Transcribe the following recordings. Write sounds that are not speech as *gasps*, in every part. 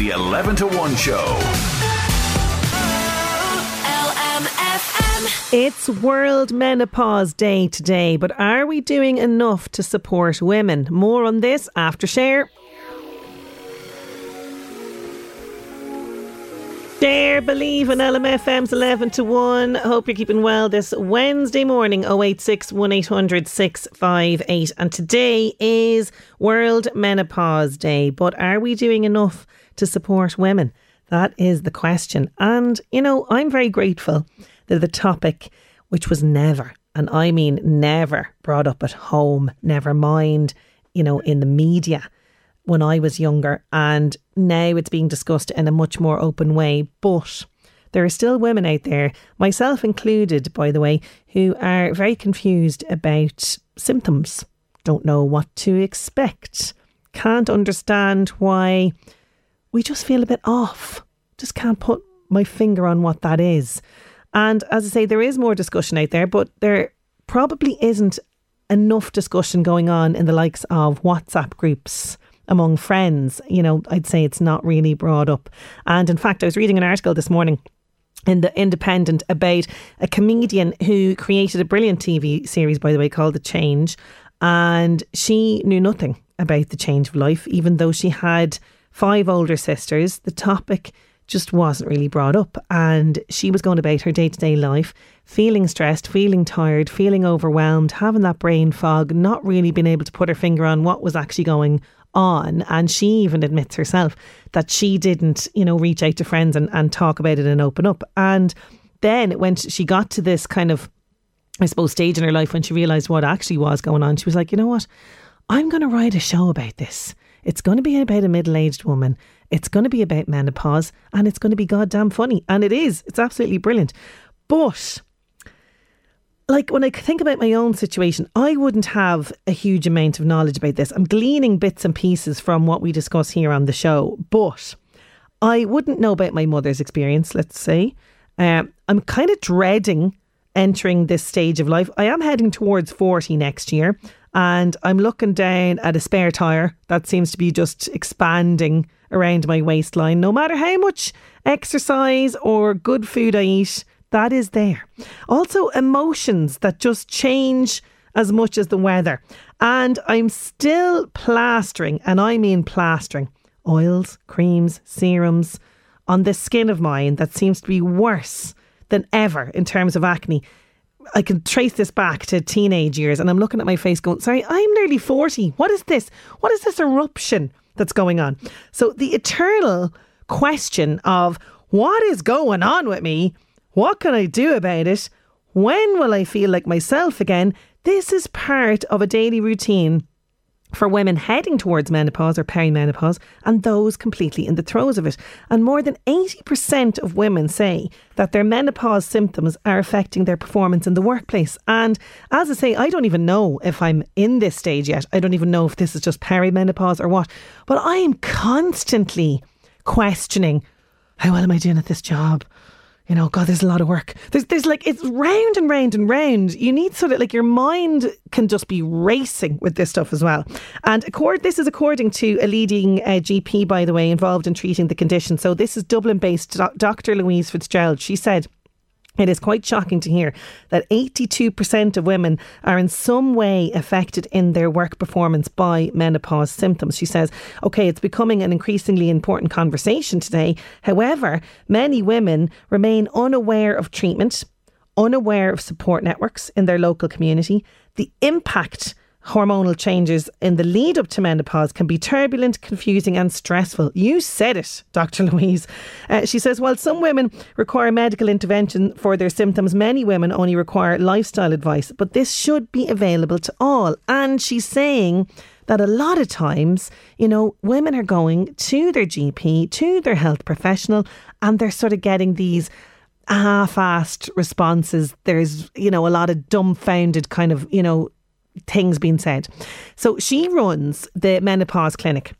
The 11 to 1 show. It's World Menopause Day today, but are we doing enough to support women? More on this after share. Dare believe in LMFM's 11 to 1. Hope you're keeping well this Wednesday morning, 086 1800 658. And today is World Menopause Day. But are we doing enough to support women? That is the question. And, you know, I'm very grateful that the topic, which was never, and I mean never, brought up at home, never mind, you know, in the media when I was younger, and now it's being discussed in a much more open way. But there are still women out there, myself included, by the way, who are very confused about symptoms, don't know what to expect, can't understand why we just feel a bit off, just can't put my finger on what that is. And as I say, there is more discussion out there, but there probably isn't enough discussion going on in the likes of WhatsApp groups among friends. You know, I'd say it's not really brought up. And in fact, I was reading an article this morning in the Independent about a comedian who created a brilliant TV series, by the way, called The Change. And she knew nothing about the change of life, even though she had five older sisters. The topic just wasn't really brought up. And she was going about her day to day life, feeling stressed, feeling tired, feeling overwhelmed, having that brain fog, not really being able to put her finger on what was actually going on. And she even admits herself that she didn't, you know, reach out to friends and, and talk about it and open up. And then when she got to this kind of, I suppose, stage in her life when she realised what actually was going on, she was like, you know what? I'm going to write a show about this. It's going to be about a middle aged woman. It's going to be about menopause and it's going to be goddamn funny. And it is. It's absolutely brilliant. But like when I think about my own situation, I wouldn't have a huge amount of knowledge about this. I'm gleaning bits and pieces from what we discuss here on the show, but I wouldn't know about my mother's experience, let's say. Um, I'm kind of dreading entering this stage of life. I am heading towards 40 next year, and I'm looking down at a spare tyre that seems to be just expanding around my waistline. No matter how much exercise or good food I eat, that is there. Also, emotions that just change as much as the weather. And I'm still plastering, and I mean plastering, oils, creams, serums on this skin of mine that seems to be worse than ever in terms of acne. I can trace this back to teenage years, and I'm looking at my face going, Sorry, I'm nearly 40. What is this? What is this eruption that's going on? So, the eternal question of what is going on with me what can I do about it? When will I feel like myself again? This is part of a daily routine for women heading towards menopause or perimenopause and those completely in the throes of it. And more than 80% of women say that their menopause symptoms are affecting their performance in the workplace. And as I say, I don't even know if I'm in this stage yet. I don't even know if this is just perimenopause or what. But I am constantly questioning how well am I doing at this job? You know, God, there's a lot of work. There's, there's like, it's round and round and round. You need sort of like your mind can just be racing with this stuff as well. And accord, this is according to a leading uh, GP, by the way, involved in treating the condition. So this is Dublin based Dr. Louise Fitzgerald. She said, It is quite shocking to hear that 82% of women are in some way affected in their work performance by menopause symptoms. She says, okay, it's becoming an increasingly important conversation today. However, many women remain unaware of treatment, unaware of support networks in their local community, the impact hormonal changes in the lead up to menopause can be turbulent, confusing, and stressful. You said it, Dr. *laughs* Louise. Uh, she says, while some women require medical intervention for their symptoms, many women only require lifestyle advice, but this should be available to all. And she's saying, that a lot of times, you know, women are going to their GP, to their health professional, and they're sort of getting these half-assed responses. There's, you know, a lot of dumbfounded kind of, you know, things being said. So she runs the menopause clinic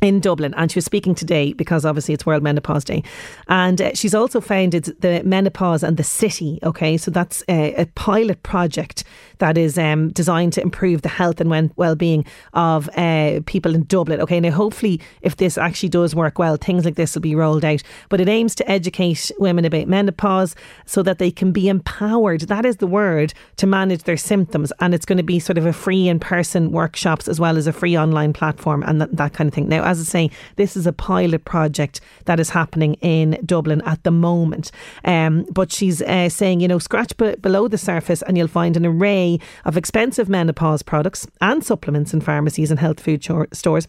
in Dublin, and she was speaking today because obviously it's World Menopause Day. And uh, she's also founded the Menopause and the City. Okay, so that's a, a pilot project that is um, designed to improve the health and well being of uh, people in Dublin. Okay, now hopefully, if this actually does work well, things like this will be rolled out. But it aims to educate women about menopause so that they can be empowered. That is the word to manage their symptoms, and it's going to be sort of a free in person workshops as well as a free online platform and that, that kind of thing. Now, as I say, this is a pilot project that is happening in Dublin at the moment. Um, but she's uh, saying, you know, scratch b- below the surface and you'll find an array of expensive menopause products and supplements in pharmacies and health food stores.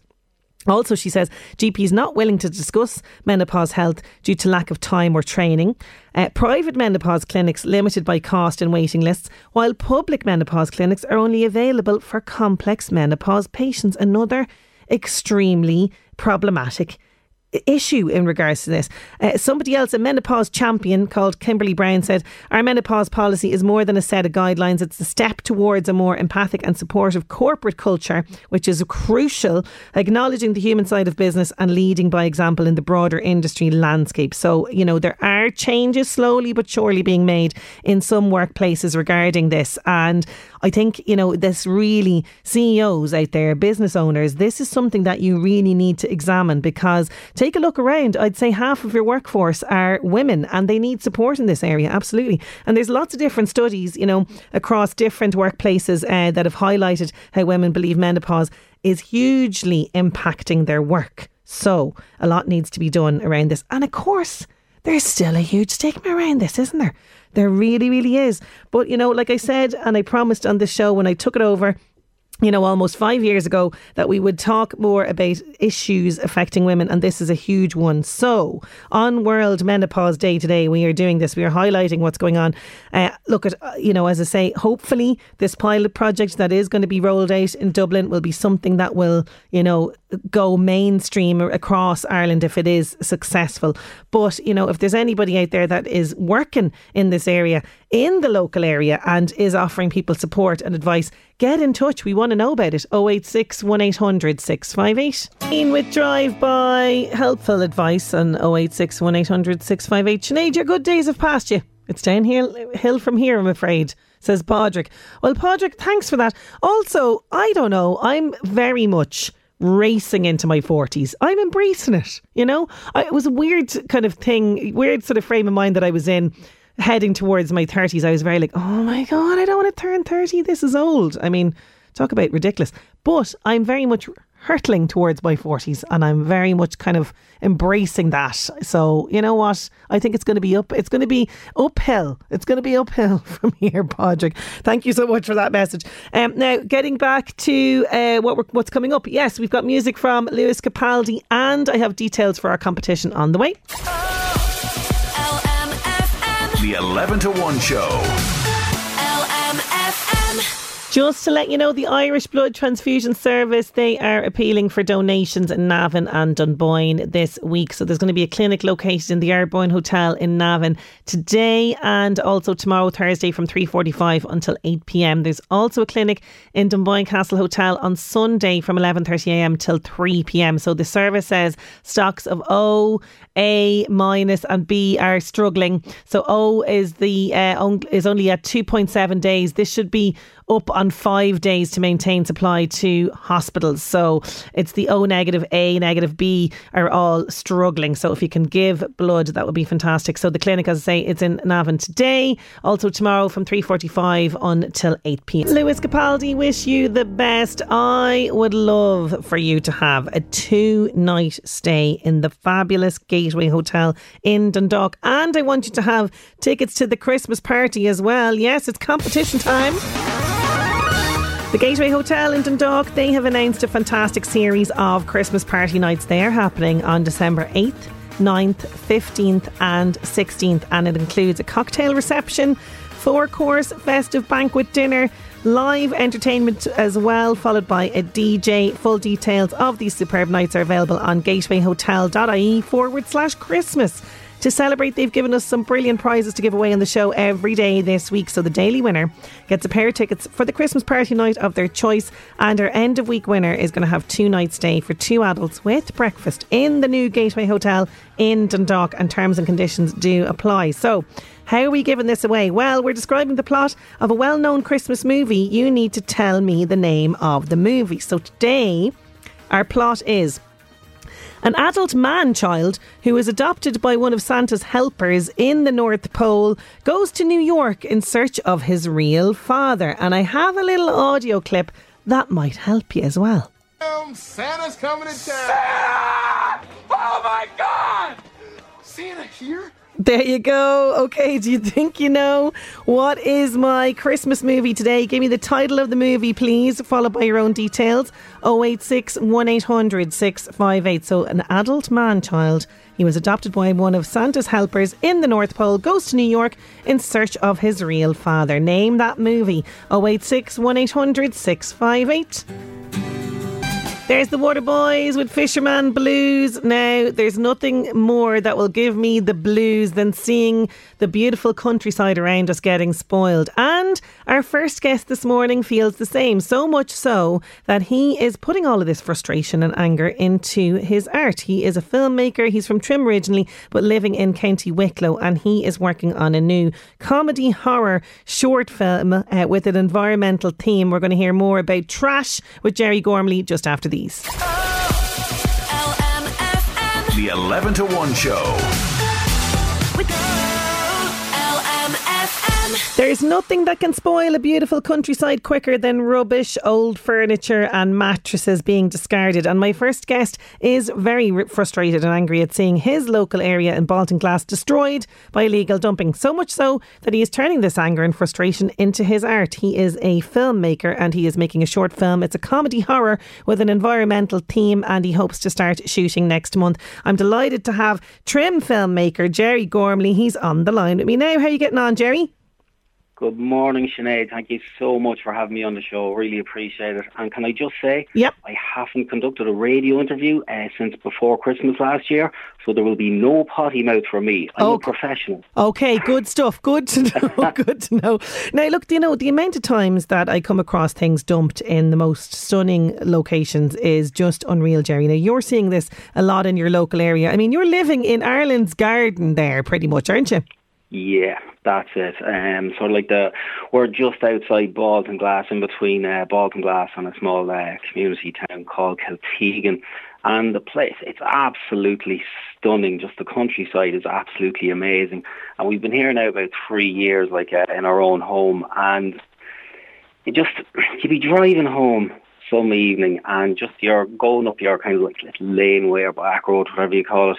Also, she says GPs not willing to discuss menopause health due to lack of time or training. Uh, private menopause clinics limited by cost and waiting lists, while public menopause clinics are only available for complex menopause patients. Another extremely problematic issue in regards to this. Uh, somebody else, a menopause champion called Kimberly Brown, said, Our menopause policy is more than a set of guidelines, it's a step towards a more empathic and supportive corporate culture, which is crucial, acknowledging the human side of business and leading by example in the broader industry landscape. So, you know, there are changes slowly but surely being made in some workplaces regarding this. And I think, you know, this really, CEOs out there, business owners, this is something that you really need to examine because take a look around. I'd say half of your workforce are women and they need support in this area, absolutely. And there's lots of different studies, you know, across different workplaces uh, that have highlighted how women believe menopause is hugely impacting their work. So a lot needs to be done around this. And of course, there's still a huge stigma around this, isn't there? There really, really is. But, you know, like I said, and I promised on the show when I took it over, you know, almost five years ago, that we would talk more about issues affecting women, and this is a huge one. So, on World Menopause Day today, we are doing this. We are highlighting what's going on. Uh, look at, uh, you know, as I say, hopefully this pilot project that is going to be rolled out in Dublin will be something that will, you know, go mainstream across Ireland if it is successful. But, you know, if there's anybody out there that is working in this area, in the local area, and is offering people support and advice, get in touch. We want to know about it. 086 1800 658. In with Drive by helpful advice on 086 1800 658. Sinead, your good days have passed you. It's downhill hill from here, I'm afraid, says Podrick. Well, Podrick, thanks for that. Also, I don't know, I'm very much racing into my 40s. I'm embracing it, you know? I, it was a weird kind of thing, weird sort of frame of mind that I was in heading towards my 30s. I was very like, oh my God, I don't want to turn 30. This is old. I mean, talk about ridiculous. But I'm very much hurtling towards my 40s and I'm very much kind of embracing that. So, you know what? I think it's going to be up it's going to be uphill. It's going to be uphill *laughs* from here, Podrick. Thank you so much for that message. Um, now, getting back to uh, what what's coming up. Yes, we've got music from Lewis Capaldi and I have details for our competition on the way. The 11 to 1 show. Just to let you know, the Irish Blood Transfusion Service, they are appealing for donations in Navan and Dunboyne this week. So there's going to be a clinic located in the Ardboyne Hotel in Navan today and also tomorrow, Thursday from 3.45 until 8pm. There's also a clinic in Dunboyne Castle Hotel on Sunday from 11.30am till 3pm. So the service says stocks of O, A minus and B are struggling. So O is the uh, is only at 2.7 days. This should be up on five days to maintain supply to hospitals. So it's the O negative, A negative, B are all struggling. So if you can give blood, that would be fantastic. So the clinic, as I say, it's in Navan today, also tomorrow from 3.45 until 8 p.m. Lewis Capaldi, wish you the best. I would love for you to have a two night stay in the fabulous Gateway Hotel in Dundalk. And I want you to have tickets to the Christmas party as well. Yes, it's competition time. The Gateway Hotel in Dundalk, they have announced a fantastic series of Christmas party nights. They are happening on December 8th, 9th, 15th, and 16th, and it includes a cocktail reception, four course festive banquet dinner, live entertainment as well, followed by a DJ. Full details of these superb nights are available on gatewayhotel.ie forward slash Christmas. To celebrate, they've given us some brilliant prizes to give away on the show every day this week. So the daily winner gets a pair of tickets for the Christmas party night of their choice, and our end of week winner is going to have two nights stay for two adults with breakfast in the new Gateway Hotel in Dundalk, and terms and conditions do apply. So. How are we giving this away? Well, we're describing the plot of a well known Christmas movie. You need to tell me the name of the movie. So today, our plot is an adult man child who was adopted by one of Santa's helpers in the North Pole goes to New York in search of his real father. And I have a little audio clip that might help you as well. Santa's coming to town. Santa! Oh my God! Santa here? There you go. Okay, do you think you know what is my Christmas movie today? Give me the title of the movie, please, followed by your own details. 086 1800 658. So, an adult man child. He was adopted by one of Santa's helpers in the North Pole, goes to New York in search of his real father. Name that movie 086 1800 658. There's the Waterboys with Fisherman Blues. Now, there's nothing more that will give me the blues than seeing the beautiful countryside around us getting spoiled. And our first guest this morning feels the same, so much so that he is putting all of this frustration and anger into his art. He is a filmmaker, he's from Trim originally, but living in County Wicklow, and he is working on a new comedy horror short film uh, with an environmental theme. We're going to hear more about Trash with Gerry Gormley just after these. LMFM. The 11 to 1 show. LMFM. There's nothing that can spoil a beautiful countryside quicker than rubbish, old furniture, and mattresses being discarded. And my first guest is very frustrated and angry at seeing his local area in Baltinglass destroyed by illegal dumping. So much so that he is turning this anger and frustration into his art. He is a filmmaker and he is making a short film. It's a comedy horror with an environmental theme, and he hopes to start shooting next month. I'm delighted to have trim filmmaker Gerry Gormley. He's on the line with me now. How are you getting on, Gerry? Good morning, Sinead. Thank you so much for having me on the show. Really appreciate it. And can I just say, Yep. I haven't conducted a radio interview uh, since before Christmas last year, so there will be no potty mouth for me. I'm Oh. a professional. Okay, good stuff. Good to know. *laughs* *laughs* good to know. Now, look, you know, the amount of times that I come across things dumped in the most stunning locations is just unreal, Gerry. Now, you're seeing this a lot in your local area. I mean, you're living in Ireland's garden there, pretty much, aren't you? Yeah, that's it. Um, sort of like the we're just outside Baltinglass, in between uh, Baltinglass and a small uh, community town called Kiltegan. And the place, it's absolutely stunning. Just the countryside is absolutely amazing. And we've been here now about three years, like uh, in our own home. And you just you'd be driving home some evening, and just you're going up your kind of like little laneway or back road, whatever you call it.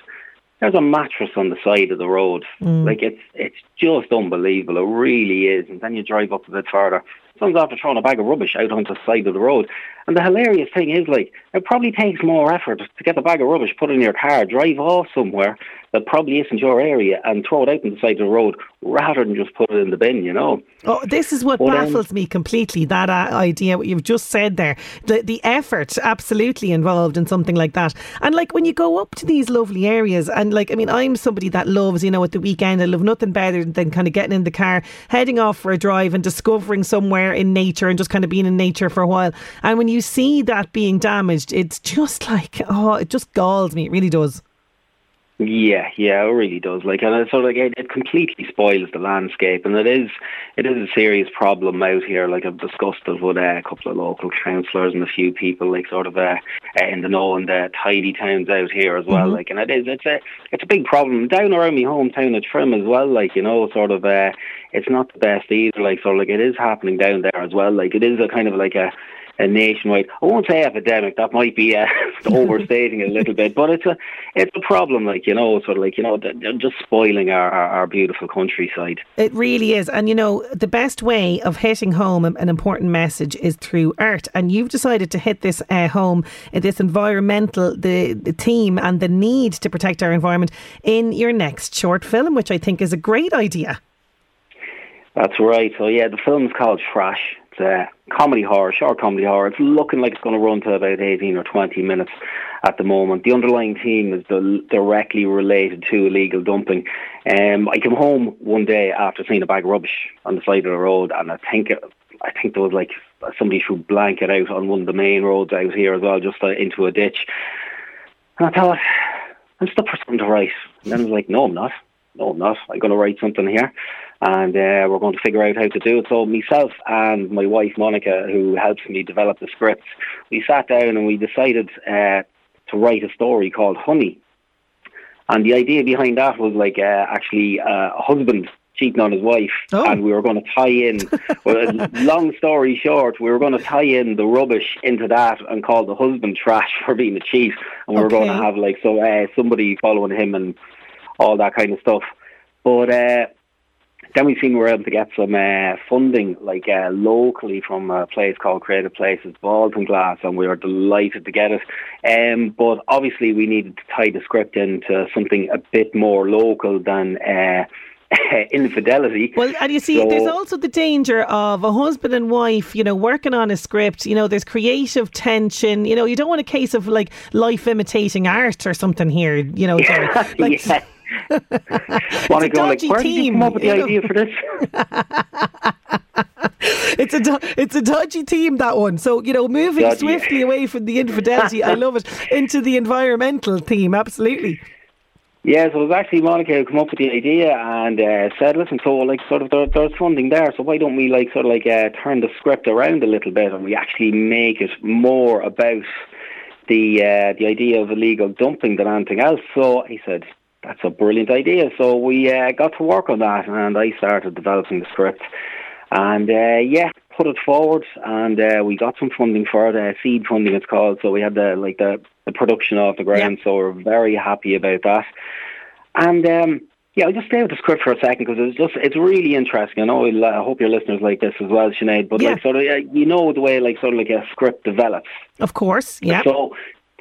There's a mattress on the side of the road. Mm. Like it's it's just unbelievable. It really is. And then you drive up a bit further. Someone's after throwing a bag of rubbish out onto the side of the road. And the hilarious thing is like it probably takes more effort to get the bag of rubbish put in your car, drive off somewhere that probably isn't your area and throw it out on the side of the road rather than just put it in the bin, you know. Oh, this is what Well, um, baffles me completely. That uh, idea, what you've just said there, the the effort absolutely involved in something like that. And like when you go up to these lovely areas, and like I mean, I'm somebody that loves, you know, at the weekend, I love nothing better than kind of getting in the car, heading off for a drive, and discovering somewhere in nature, and just kind of being in nature for a while. And when you see that being damaged, it's just like oh, it just galls me. It really does. Yeah, yeah, it really does. Like, and it's sort of like it, it completely spoils the landscape, and it is it is a serious problem out here. Like I've discussed it with uh, a couple of local councillors and a few people, like sort of uh, uh, in the know and the tidy towns out here as well. Mhm. Like, and it is it's a it's a big problem down around my hometown of Trim as well. Like, you know, sort of uh, it's not the best either. Like, sort of like it is happening down there as well. Like, it is a kind of like a a nationwide. I won't say epidemic. That might be uh, *laughs* overstating it a little bit, but it's a it's a problem. Like you know, sort of like you know, they're just spoiling our, our, our beautiful countryside. It really is. And you know, the best way of hitting home an important message is through art. And you've decided to hit this uh, home, uh, this environmental, the, the theme and the need to protect our environment in your next short film, which I think is a great idea. That's right. So yeah, the film's called Trash. A comedy horror, short comedy horror. It's looking like it's going to run to about eighteen or twenty minutes at the moment. The underlying theme is the, directly related to illegal dumping. Um, I came home one day after seeing a bag of rubbish on the side of the road, and I think it, I think there was like somebody threw blanket out on one of the main roads out here as well, just uh, into a ditch. And I thought, I'm stuck for something to write. And then I was like, no, I'm not. No, I'm not. I'm going to write something here. And uh, we're going to figure out how to do it. So myself and my wife, Monica, who helps me develop the scripts, we sat down and we decided uh, to write a story called Honey. And the idea behind that was like uh, actually uh, a husband cheating on his wife, Oh. and we were going to tie in. *laughs* well, long story short, we were going to tie in the rubbish into that and call the husband trash *laughs* for being a cheat, and we were going to have like so uh, somebody following him and all that kind of stuff. But uh, then we've seen we were able to get some uh, funding, like uh, locally from a place called Creative Places, Baltinglass, and we were delighted to get it. Um, but obviously, we needed to tie the script into something a bit more local than uh, *laughs* infidelity. Well, and you see, So- there's also the danger of a husband and wife, you know, working on a script. You know, there's creative tension. You know, you don't want a case of like life imitating art or something here. You know, *laughs* Gerry. like, yeah. *laughs* Want to go like, where did you come up with the know. idea for this? *laughs* it's a it's a dodgy team that one. So you know, moving Dodgy. swiftly away from the infidelity, I love it, *laughs* into the environmental theme. Absolutely. Yeah, so it was actually Monica who came up with the idea and uh, said, listen, so like sort of there, there's funding there, so why don't we like sort of like uh, turn the script around a little bit and we actually make it more about the uh, the idea of illegal dumping than anything else. So he said, that's a brilliant idea. So we uh, got to work on that and I started developing the script. And uh, yeah, put it forward, and uh, we got some funding for it. Uh, seed funding, it's called. So we had the like the, the production off the ground. So we're very happy about that. And um, yeah, I'll just stay with the script for a second because it's just it's really interesting. I know I hope your listeners like this as well, Sinead. But Yeah. like sort of uh, you know the way like sort of like a script develops. Of course. Yeah. So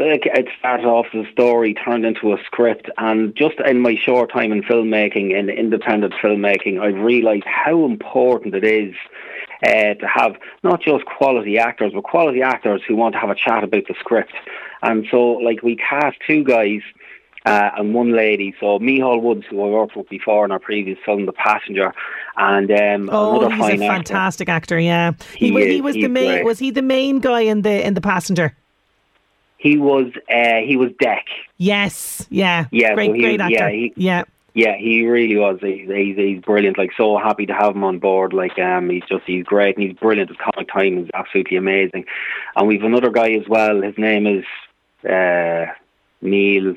it started off as a story, turned into a script, and just in my short time in filmmaking, in independent filmmaking, I've realised how important it is uh, to have not just quality actors, but quality actors who want to have a chat about the script. And so, like, we cast two guys. Uh, and one lady, so Mihal Woods, who I worked with before in our previous film, The Passenger, and um, Oh, another he's a fine actor. fantastic actor. Yeah, he, He wa- he was the main. great. Was he the main guy in the in the passenger? He was uh, he was Deck. Yes. Yeah. Yeah, Great, so he great actor. yeah, he- yeah. Yeah, he really was. He's, he's, he's brilliant. Like, so happy to have him on board. Like, um, he's just, he's great and he's brilliant. His comic time is absolutely amazing. And we've another guy as well. His name is, uh, Neil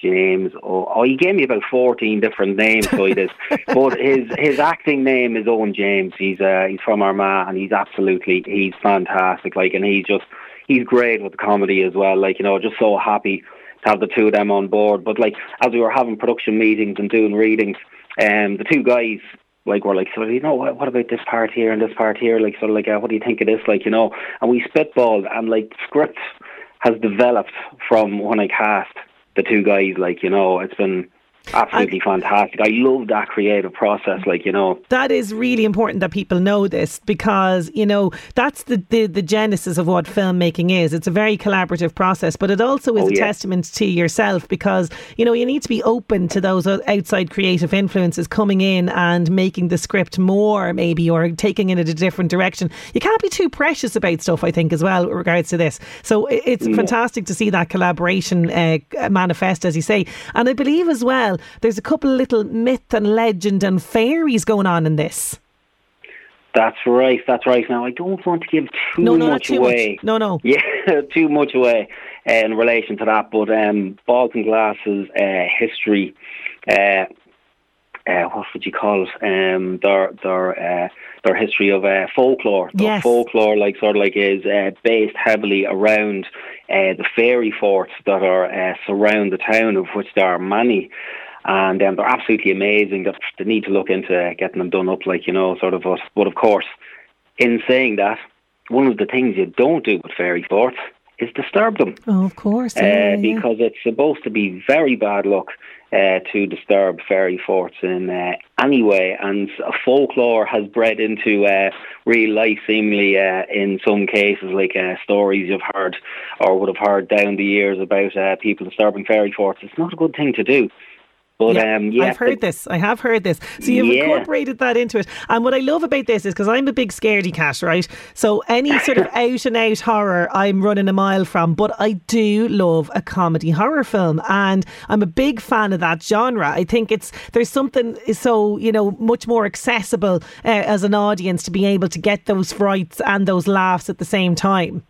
James. Oh, oh, he gave me about 14 different names, so he did. but his, his acting name is Owen James. He's, uh, he's from Armagh and he's absolutely, he's fantastic. Like, and he's just, he's great with comedy as well. Like, you know, just so happy to have the two of them on board. But like as we were having production meetings and doing readings, um, the two guys like were like, so you know, what, what about this part here and this part here? Like, sort of like, uh, what do you think of this? Like, you know, and we spitballed, and like script has developed from when I cast the two guys. Like, you know, it's been absolutely fantastic. I love that creative process, like you know. That is really important that people know this because you know that's the the, the genesis of what filmmaking is. It's a very collaborative process, but it also is Oh, a yeah. testament to yourself because you know you need to be open to those outside creative influences coming in and making the script more maybe or taking it in a different direction. You can't be too precious about stuff. I think as well with regards to this. So it's fantastic to see that collaboration uh, manifest, as you say. And I believe as well, there's a couple of little myth and legend and fairies going on in this. That's right. That's right. Now I don't want to give too No, no, much too away. much. No, no. *laughs* Yeah, too much away uh, in relation to that. But um, and glasses uh, history, uh, uh, what would you call it? Um, their their uh, their history of uh, folklore. Their Yes. folklore, like sort of like, is uh, based heavily around uh, the fairy forts that are uh, surround the town, of which there are many. And um, they're absolutely amazing. That they need to look into getting them done up, like you know, sort of. But, but of course, in saying that, one of the things you don't do with fairy forts is disturb them Oh, of course. uh, yeah, because it's supposed to be very bad luck uh, to disturb fairy forts in uh, any way. And folklore has bred into uh, real life, seemingly uh, in some cases, like uh, stories you've heard or would have heard down the years about uh, people disturbing fairy forts. It's not a good thing to do. But Yeah, um, yeah, I've heard this. I have heard this. So you've Yeah. incorporated that into it. And what I love about this is because I'm a big scaredy cat, right? So any sort of *laughs* out and out horror, I'm running a mile from. But I do love a comedy horror film, and I'm a big fan of that genre. I think it's there's something so you know much more accessible uh, as an audience to be able to get those frights and those laughs at the same time.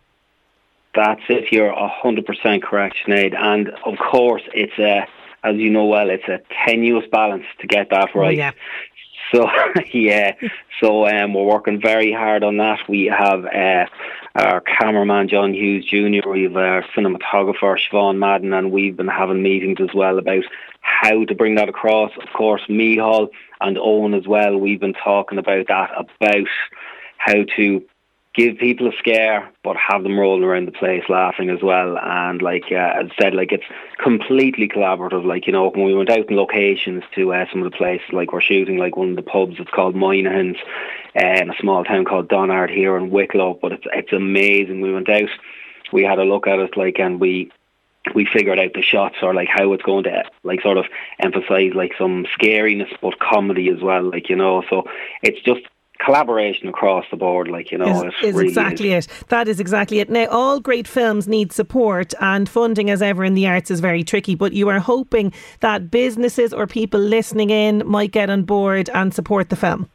That's it. You're a hundred percent correct, Sinead. And of course, it's a, as you know well, it's a tenuous balance to get that right. Yeah. So *laughs* yeah, so um, we're working very hard on that. We have uh, our cameraman John Hughes Jr. We've our cinematographer Siobhan Madden, and we've been having meetings as well about how to bring that across. Of course, Mihal and Owen as well. We've been talking about that about how to give people a scare, but have them rolling around the place laughing as well. And like uh, I said, like it's completely collaborative. Like you know, when we went out in locations to uh, some of the places, like we're shooting like one of the pubs. It's called Moynihan's uh, in a small town called Donard here in Wicklow. But it's it's amazing. We went out, we had a look at it, like, and we we figured out the shots or like how it's going to like sort of emphasize like some scariness but comedy as well like you know so it's just collaboration across the board like you know is, is really exactly it. That is exactly it. Now, all great films need support, and funding, as ever in the arts, is very tricky. But you are hoping that businesses or people listening in might get on board and support the film.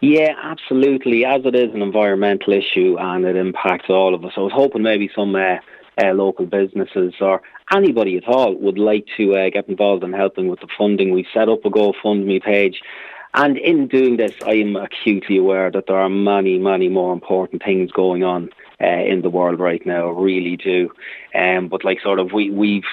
Yeah, absolutely. As it is an environmental issue and it impacts all of us, I was hoping maybe some uh, uh, local businesses or anybody at all would like to uh, get involved in helping with the funding. We set up a GoFundMe page. And in doing this, I am acutely aware that there are many, many more important things going on uh, in the world right now. Really do. Um, but like, sort of, we we've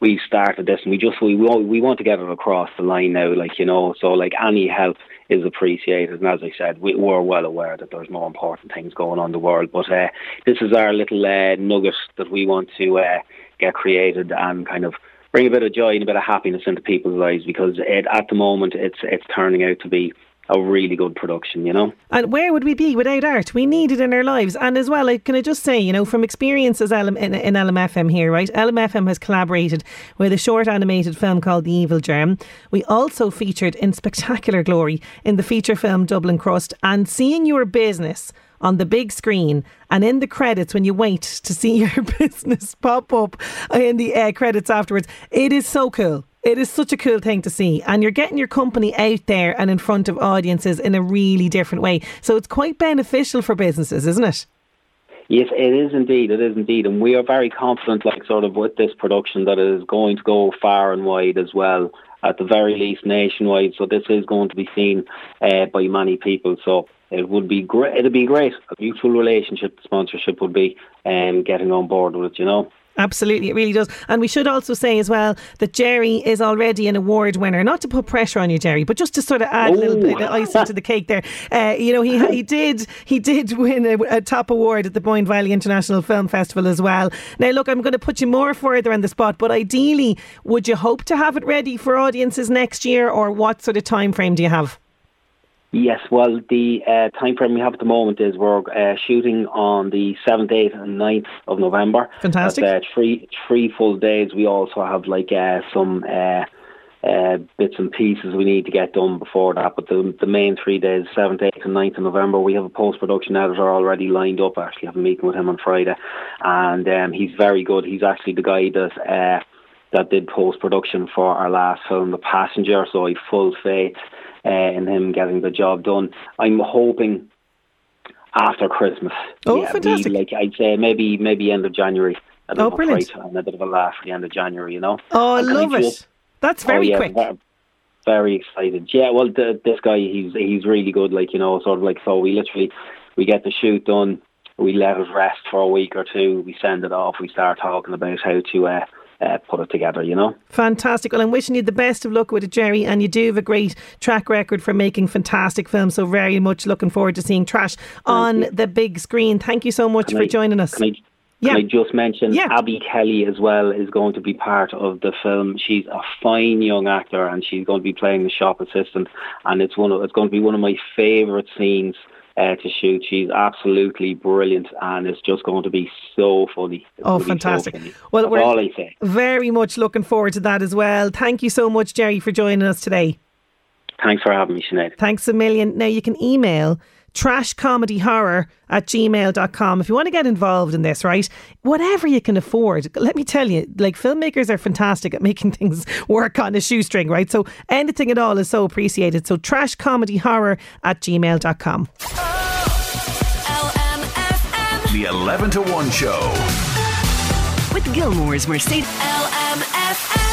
we've started this, and we just we we want to get it across the line now. Like you know, so like any help is appreciated. And as I said, we, we're well aware that there's more important things going on in the world. But uh, this is our little uh, nugget that we want to uh, get created and kind of bring a bit of joy and a bit of happiness into people's lives because it, at the moment it's it's turning out to be a really good production, you know. And where would we be without art? We need it in our lives. And as well, can I just say, you know, from experience as LM, in, in LMFM here, right? LMFM has collaborated with a short animated film called The Evil Germ. We also featured in spectacular glory in the feature film Dublin Crust. And seeing your business on the big screen and in the credits when you wait to see *laughs* your business pop up in the uh, credits afterwards, it is so cool. It is such a cool thing to see, and you're getting your company out there and in front of audiences in a really different way. So it's quite beneficial for businesses, isn't it? Yes, it is indeed. It is indeed, and we are very confident, like sort of with this production, that it is going to go far and wide as well. At the very least, nationwide. So this is going to be seen uh, by many people. So it would be great. It'd be great. A mutual relationship, sponsorship would be um, getting on board with it. You know. Absolutely, it really does. And we should also say as well that Gerry is already an award winner. Not to put pressure on you, Gerry, but just to sort of add a little bit of icing to the cake there. Uh, you know, he he *laughs* did he did win a, a, top award at the Boyne Valley International Film Festival as well. Now, look, I'm going to put you more further on the spot, but ideally, would you hope to have it ready for audiences next year, or what sort of time frame do you have? Yes, well, the uh, time frame we have at the moment is we're uh, shooting on the 7th, 8th and 9th of November. Fantastic. That's, uh, three, three full days. We also have like uh, some uh, uh, bits and pieces we need to get done before that. But the, the main three days, 7th, 8th and 9th of November, we have a post-production editor already lined up. I actually have a meeting with him on Friday. And um, he's very good. He's actually the guy that that did post-production for our last film, The Passenger. So I full faith uh, in him getting the job done. I'm hoping after Christmas. Oh, yeah, fantastic! Like I'd say, maybe maybe end of January. A oh, brilliant! And a bit of a laugh at the end of January, you know. Oh, I love it. That's very oh, yeah, quick. Very, very excited. Yeah, well, the, this guy, he's he's really good. Like you know, sort of like so. We literally we get the shoot done. We let it rest for a week or two. We send it off. We start talking about how to. Uh, uh, put it together, you know. Fantastic. Well, I'm wishing you the best of luck with it, Gerry, and you do have a great track record for making fantastic films. So, very much looking forward to seeing Trash on the big screen. Thank you so much can for I, joining us. Can I, yeah. Can I just mention yeah. Abby Kelly as well is going to be part of the film. She's a fine young actor and she's going to be playing the shop assistant and it's one of it's going to be one of my favourite scenes uh, to shoot. She's absolutely brilliant, and it's just going to be so funny. It's oh, fantastic! So funny. Well, That's we're all I say. very much looking forward to that as well. Thank you so much, Gerry, for joining us today. Thanks for having me, Sinead. Thanks a million. Now you can email trashcomedyhorror at gmail.com if you want to get involved in this, right? Whatever you can afford. Let me tell you, like filmmakers are fantastic at *laughs* making things work on a shoestring, right? So anything at all is so appreciated. So trashcomedyhorror at gmail.com. The 11 to 1 show. With Gilmore's Mercedes.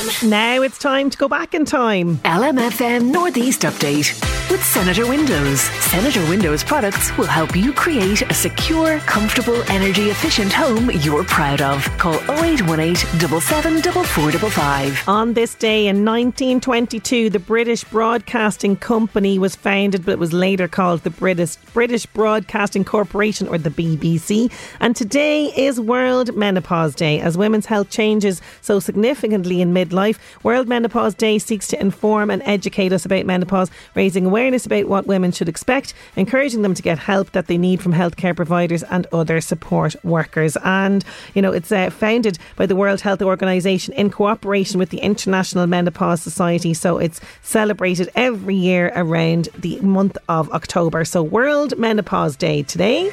Now it's time to go back in time. LMFM Northeast Update with Senator Windows. Senator Windows products will help you create a secure, comfortable, energy efficient home you're proud of. Call 0818 774455. On this day in 1922, the British Broadcasting Company was founded, but it was later called the British British Broadcasting Corporation or the BBC. And today is World Menopause Day. As women's health changes so significantly in midlife, World Menopause Day seeks to inform and educate us about menopause, raising awareness about what women should expect, encouraging them to get help that they need from healthcare providers and other support workers. And, you know, it's uh, founded by the World Health Organization in cooperation with the International Menopause Society. So it's celebrated every year around the month of October. So World Menopause Day today.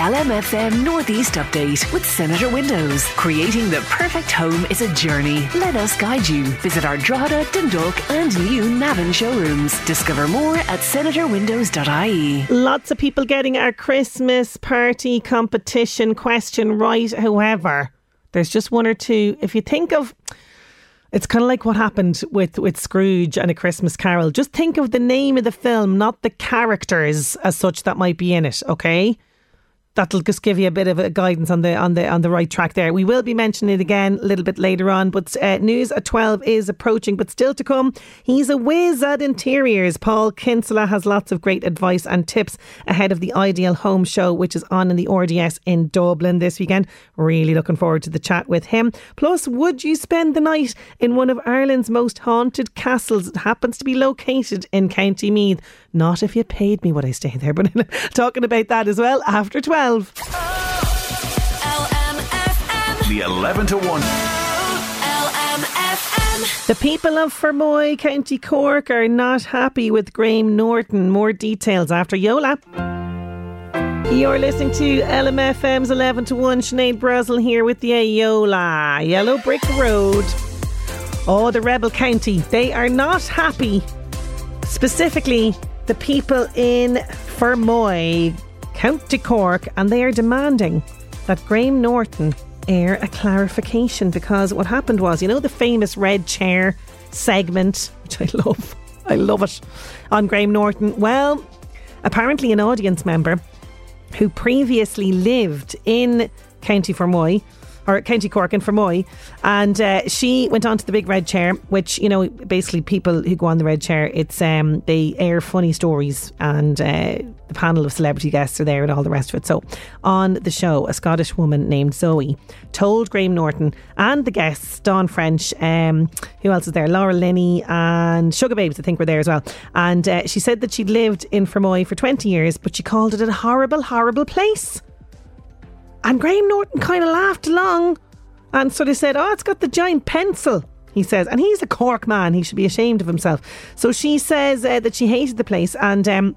LMFM Northeast Update with Senator Windows. Creating the perfect home is a journey. Let us guide you. Visit our Drogheda, Dundalk and new Navan showrooms. Discover more at senatorwindows.ie. Lots of people getting our Christmas party competition question right. However, there's just one or two. If you think of it's kind of like what happened with, with Scrooge and A Christmas Carol. Just think of the name of the film, not the characters as such that might be in it, okay? That'll just give you a bit of a guidance on the on the on the right track there. We will be mentioning it again a little bit later on, but uh, news at twelve is approaching, but still to come. He's a whiz at interiors. Paul Kinsella has lots of great advice and tips ahead of the Ideal Home Show, which is on in the RDS in Dublin this weekend. Really looking forward to the chat with him. Plus, would you spend the night in one of Ireland's most haunted castles? It happens to be located in County Meath. Not if you paid me, would I stay there? But *laughs* talking about that as well after 12. The 11 to 1. The people of Fermoy, County Cork, are not happy with Graham Norton. More details after Yola. You're listening to LMFM's 11 to 1. Sinead Brazel here with the Ayola. Yellow Brick Road. Oh, the Rebel County. They are not happy. Specifically, the people in Fermoy, County Cork, and they are demanding that Graham Norton air a clarification because what happened was, you know, the famous red chair segment, which I love, I love it, on Graham Norton. Well, apparently, an audience member who previously lived in County Fermoy or County Cork in Fermoy, and uh, she went on to the big red chair, which you know basically people who go on the red chair, it's um, they air funny stories, and uh, the panel of celebrity guests are there and all the rest of it. So on the show, a Scottish woman named Zoe told Graham Norton and the guests, Dawn French, um, who else is there? Laura Linney and Sugababes, I think, were there as well. And uh, she said that she'd lived in Fermoy for 20 years, but she called it a horrible, horrible place. And Graham Norton kind of laughed along and sort of said, Oh, it's got the giant pencil. He says, and he's a Cork man. He should be ashamed of himself. So she says uh, that she hated the place, and um,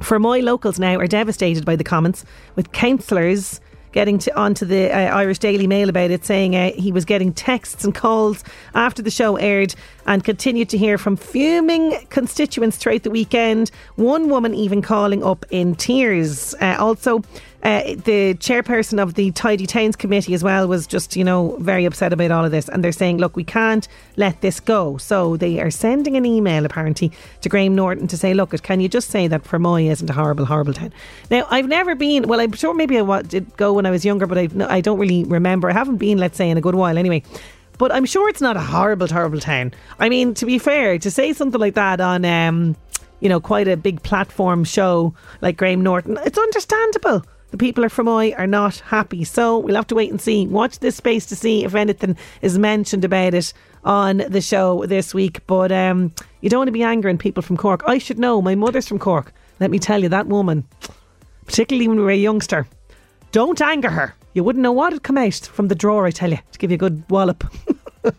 Fermoy locals now are devastated by the comments, with councillors getting to, onto the uh, Irish Daily Mail about it, saying uh, he was getting texts and calls after the show aired and continued to hear from fuming constituents throughout the weekend. One woman even calling up in tears. Uh, also, uh, the chairperson of the Tidy Towns Committee as well was just, you know, very upset about all of this. And they're saying, look, we can't let this go. So they are sending an email apparently to Graham Norton to say, look, can you just say that Fermoy isn't a horrible, horrible town? Now, I've never been, well, I'm sure maybe I did go when I was younger, but I, I don't really remember. I haven't been, let's say, in a good while anyway. But I'm sure it's not a horrible, horrible town. I mean, to be fair, to say something like that on, um, you know, quite a big platform show like Graham Norton, it's understandable the people of Fermoy are not happy. So we'll have to wait and see. Watch this space to see if anything is mentioned about it on the show this week. But um, you don't want to be angering people from Cork. I should know. My mother's from Cork. Let me tell you, that woman, particularly when we were a youngster, don't anger her. You wouldn't know what had come out from the drawer, I tell you, to give you a good wallop. *laughs*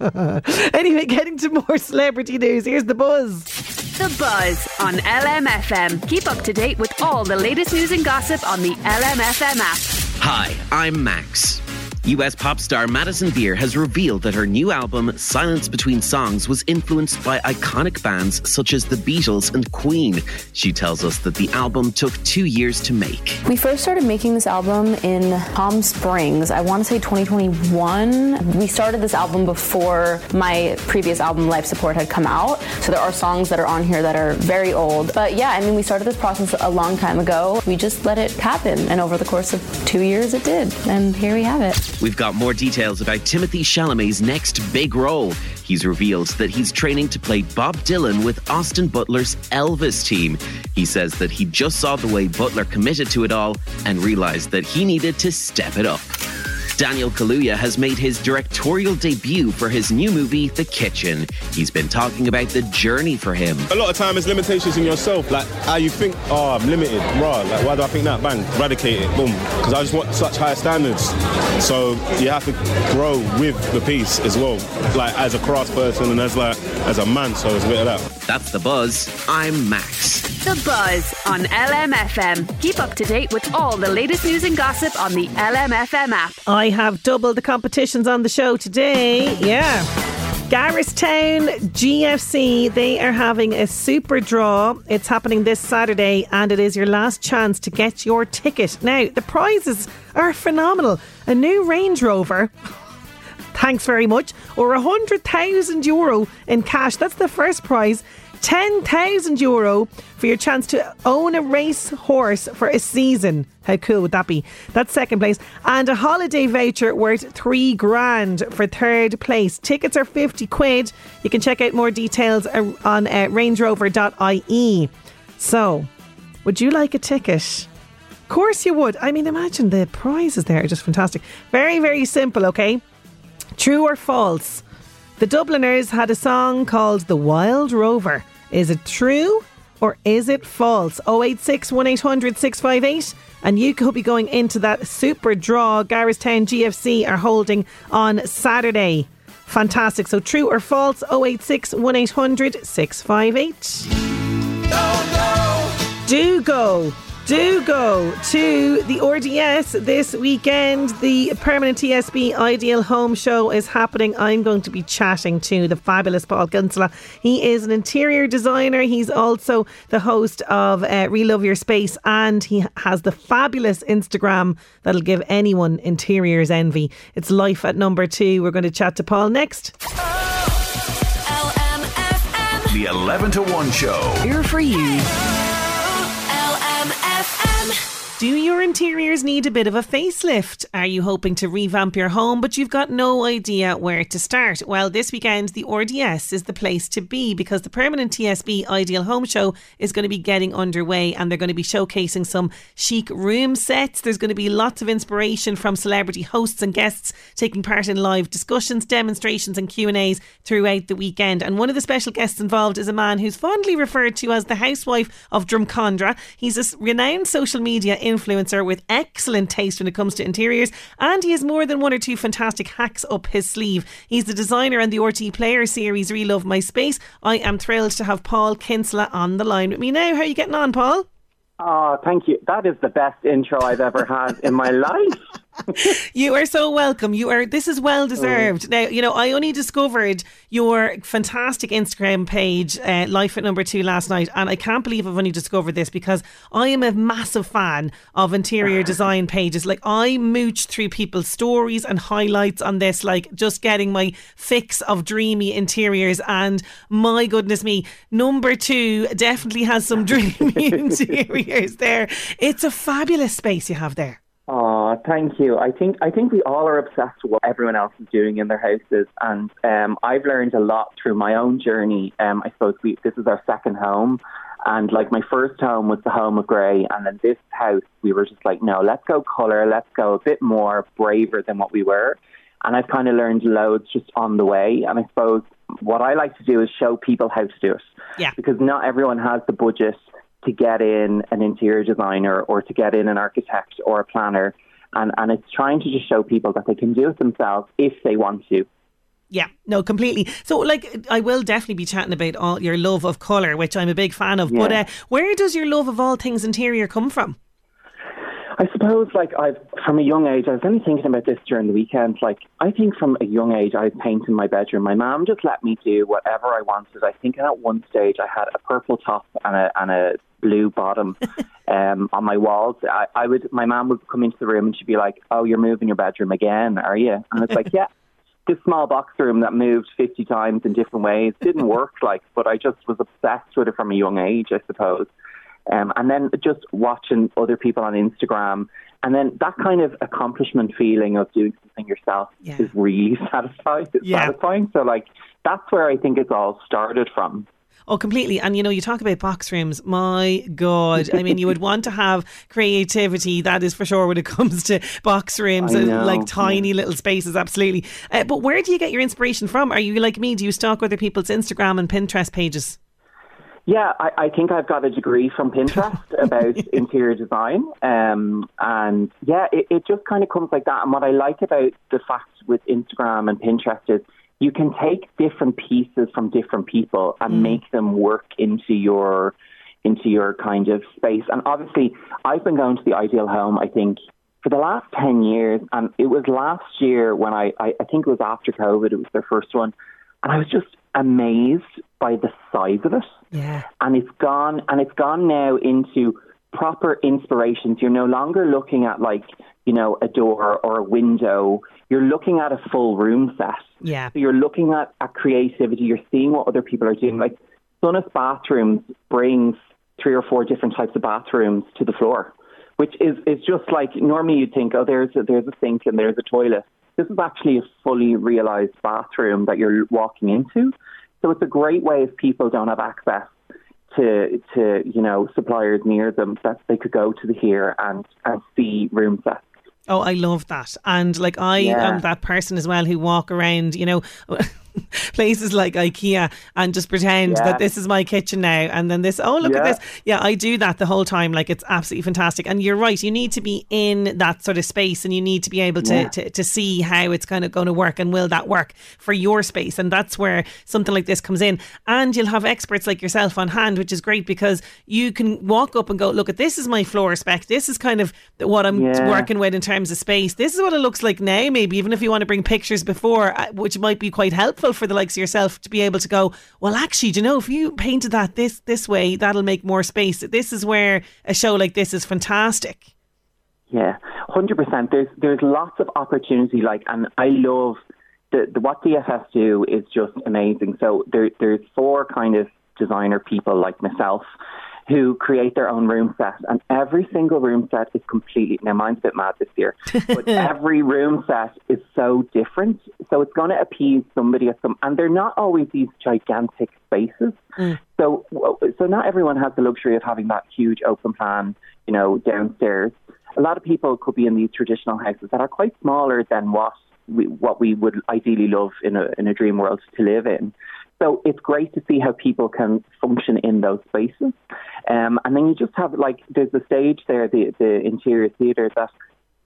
anyway, getting to more celebrity news. Here's the buzz. The Buzz on LMFM. Keep up to date with all the latest news and gossip on the LMFM app. Hi, I'm Max. US pop star Madison Beer has revealed that her new album, Silence Between Songs, was influenced by iconic bands such as the Beatles and Queen. She tells us that the album took two years to make. We first started making this album in Palm Springs, I want to say 2021. We started this album before my previous album, Life Support, had come out. So there are songs that are on here that are very old. But yeah, I mean, we started this process a long time ago. We just let it happen. And over the course of two years, it did. And here we have it. We've got more details about Timothée Chalamet's next big role. He's revealed that he's training to play Bob Dylan with Austin Butler's Elvis team. He says that he just saw the way Butler committed to it all and realized that he needed to step it up. Daniel Kaluuya has made his directorial debut for his new movie, The Kitchen. He's been talking about the journey for him. A lot of time it's limitations in yourself, like how you think, oh, I'm limited, raw. Like, why do I think that? Bang, eradicate it, boom. Because I just want such high standards. So you have to grow with the piece as well, like as a craft person and as like as a man. So it's a bit of that. That's the buzz. I'm Max. The Buzz on LMFM. Keep up to date with all the latest news and gossip on the LMFM app. I have double the competitions on the show today. Yeah. Garristown GFC, they are having a super draw. It's happening this Saturday and it is your last chance to get your ticket. Now, the prizes are phenomenal. A new Range Rover. *laughs* Thanks very much. Or a hundred thousand euro in cash. That's the first prize. 10,000 euro for your chance to own a race horse for a season. How cool would that be? That's second place. And a holiday voucher worth three grand for third place. Tickets are 50 quid. You can check out more details on uh, rangerover.ie. So, would you like a ticket? Of course you would. I mean, imagine the prizes there are just fantastic. Very, very simple, okay? True or false? The Dubliners had a song called The Wild Rover. Is it true or is it false? 086 1800 658. And you could be going into that super draw Garristown GFC are holding on Saturday. Fantastic. So true or false? 086 1800 658. Do go. Do go to the RDS this weekend. The permanent TSB Ideal Home Show is happening. I'm going to be chatting to the fabulous Paul Kinsella. He is an interior designer. He's also the host of uh, Relove Your Space, and he has the fabulous Instagram that'll give anyone interiors envy. It's life at number two. We're going to chat to Paul next. LMFM. The 11 to 1 show. Here for you. Do your interiors need a bit of a facelift? Are you hoping to revamp your home but you've got no idea where to start? Well, this weekend the RDS is the place to be because the permanent TSB Ideal Home Show is going to be getting underway and they're going to be showcasing some chic room sets. There's going to be lots of inspiration from celebrity hosts and guests taking part in live discussions, demonstrations and Q&As throughout the weekend. And one of the special guests involved is a man who's fondly referred to as the housewife of Drumcondra. He's a renowned social media influencer with excellent taste when it comes to interiors, and he has more than one or two fantastic hacks up his sleeve. He's the designer and the RTÉ Player series Relove My Space. I am thrilled to have Paul Kinsella on the line with me now. How are you getting on, Paul? Oh, thank you. That is the best intro I've ever had in my *laughs* life you are so welcome. You are. This is well deserved. Now, you know, I only discovered your fantastic Instagram page, uh, Life at Number Two, last night, and I can't believe I've only discovered this because I am a massive fan of interior design *laughs* pages. Like, I mooch through people's stories and highlights on this, like just getting my fix of dreamy interiors. And my goodness me, number two definitely has some *laughs* dreamy *laughs* interiors there. It's a fabulous space you have there. Oh, thank you. I think I think we all are obsessed with what everyone else is doing in their houses, and um, I've learned a lot through my own journey. Um, I suppose we, this is our second home, and like my first home was the home of grey, and then this house we were just like, no, let's go colour, let's go a bit more braver than what we were, and I've kind of learned loads just on the way. And I suppose what I like to do is show people how to do it, yeah, because not everyone has the budget to get in an interior designer or to get in an architect or a planner. And, and it's trying to just show people that they can do it themselves if they want to. Yeah, no, completely. So, like, I will definitely be chatting about all your love of colour, which I'm a big fan of. Yeah. But uh, where does your love of all things interior come from? I suppose, like, I've from a young age, I was only thinking about this during the weekend. Like, I think from a young age, I was painting my bedroom. My mom just let me do whatever I wanted. I think at one stage, I had a purple top and a and a blue bottom *laughs* um, on my walls. I, I would, my mom would come into the room and she'd be like, "Oh, you're moving your bedroom again, are you?" And it's like, *laughs* "Yeah." This small box room that moved 50 times in different ways didn't work like, but I just was obsessed with it from a young age, I suppose. Um, and then just watching other people on Instagram, and then that kind of accomplishment feeling of doing something yourself yeah. is really *laughs* satisfying. Yeah. satisfying. So, like, that's where I think it's all started from. Oh, completely. And you know, you talk about box rooms. My God, I mean, you would want to have creativity. That is for sure when it comes to box rooms and like tiny yeah. little spaces. Absolutely. Uh, but where do you get your inspiration from? Are you like me? Do you stalk other people's Instagram and Pinterest pages? Yeah, I, I think I've got a degree from Pinterest *laughs* about interior design. Um, and yeah, it, it just kind of comes like that. And what I like about the fact with Instagram and Pinterest is you can take different pieces from different people and mm. make them work into your into your kind of space. And obviously, I've been going to the ideal home. I think for the last ten years, and it was last year when I, I I think it was after COVID. It was their first one, and I was just amazed by the size of it. Yeah, and it's gone, and it's gone now into proper inspirations. You're no longer looking at like you know a door or a window you're looking at a full room set. Yeah. So you're looking at, at creativity, you're seeing what other people are doing. Like Sonas Bathrooms brings three or four different types of bathrooms to the floor, which is, is just like normally you'd think, oh, there's a, there's a sink and there's a toilet. This is actually a fully realized bathroom that you're walking into. So it's a great way if people don't have access to to you know suppliers near them that they could go to the here and and see room sets Oh, I love that. And like I yeah. am that person as well who walk around, you know, *laughs* *laughs* places like IKEA and just pretend yeah. that this is my kitchen now and then this oh look yeah. at this. Yeah I do that the whole time like it's absolutely fantastic. And you're right you need to be in that sort of space and you need to be able to, yeah. to, to see how it's kind of going to work and will that work for your space? And that's where something like this comes in. And you'll have experts like yourself on hand which is great because you can walk up and go look at this is my floor spec. This is kind of what I'm working with in terms of space. This is what it looks like now maybe even if you want to bring pictures before uh, which might be quite helpful helpful for the likes of yourself to be able to go, well, actually, do you know, if you painted that this this way, that'll make more space. This is where a show like this is fantastic. Yeah, hundred percent. There's there's lots of opportunity. Like, and I love the, the what DFS do is just amazing. So there there's four kind of designer people like myself who create their own room set, and every single room set is completely. Now, mine's a bit mad this year, but *laughs* every room set is so different. So it's going to appease somebody at some, and they're not always these gigantic spaces. Mm. So, so not everyone has the luxury of having that huge open plan, you know, downstairs. A lot of people could be in these traditional houses that are quite smaller than what we, what we would ideally love in a in a dream world to live in. So it's great to see how people can function in those spaces. Um, and then you just have like there's a stage there, the the interior theatre that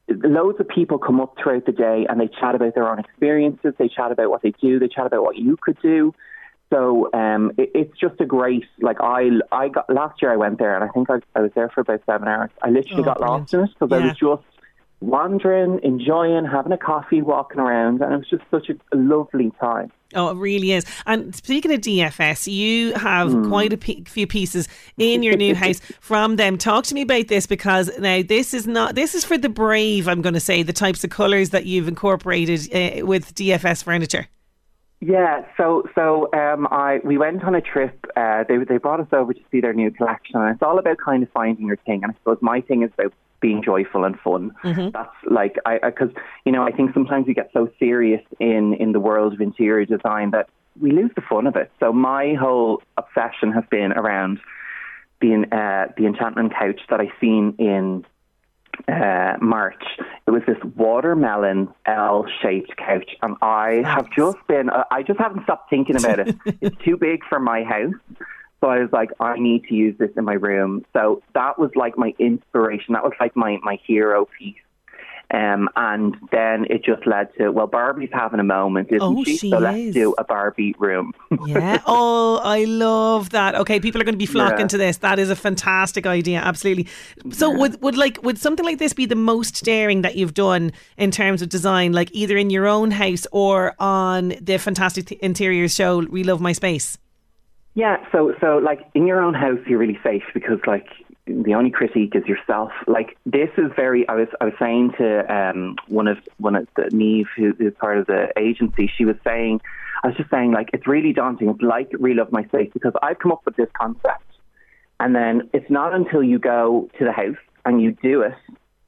loads of people come up throughout the day and they chat about their own experiences, they chat about what they do, they chat about what you could do. So um, it, it's just a great like I I got last year I went there and I think I, I was there for about seven hours. I literally Oh, got lost in it because I was just wandering, enjoying, having a coffee, walking around, and it was just such a, lovely time. Oh, it really is. And speaking of DFS, you have Hmm. quite a few pieces in your new *laughs* house from them. Talk to me about this because now this is not this is for the brave. I'm going to say the types of colours that you've incorporated uh, with DFS furniture. Yeah, so so um, I we went on a trip. Uh, they they brought us over to see their new collection, and it's all about kind of finding your thing. And I suppose my thing is about being joyful and fun. That's like I because you know I think sometimes we get so serious in in the world of interior design that we lose the fun of it. So my whole obsession has been around the uh, the enchantment couch that I seen in uh, March. It was this watermelon L-shaped couch, and I have just been. Uh, I just haven't stopped thinking about it. *laughs* it's too big for my house, so I was like, I need to use this in my room. So that was like my inspiration. That was like my my hero piece. Um, and then it just led to well, Barbie's having a moment, isn't Oh, she? she so let's do a Barbie room. Yeah. oh, I love that. Okay, people are going to be flocking Yeah. to this. That is a fantastic idea. Absolutely. So would would like would something like this be the most daring that you've done in terms of design, like either in your own house or on the fantastic interiors show Relove My Space? Yeah, so so like in your own house, you're really safe because like the only critique is yourself. Like this is very. I was I was saying to um, one of one of the Neve who is part of the agency. She was saying, I was just saying like it's really daunting. It's like Relove My Space because I've come up with this concept, and then it's not until you go to the house and you do it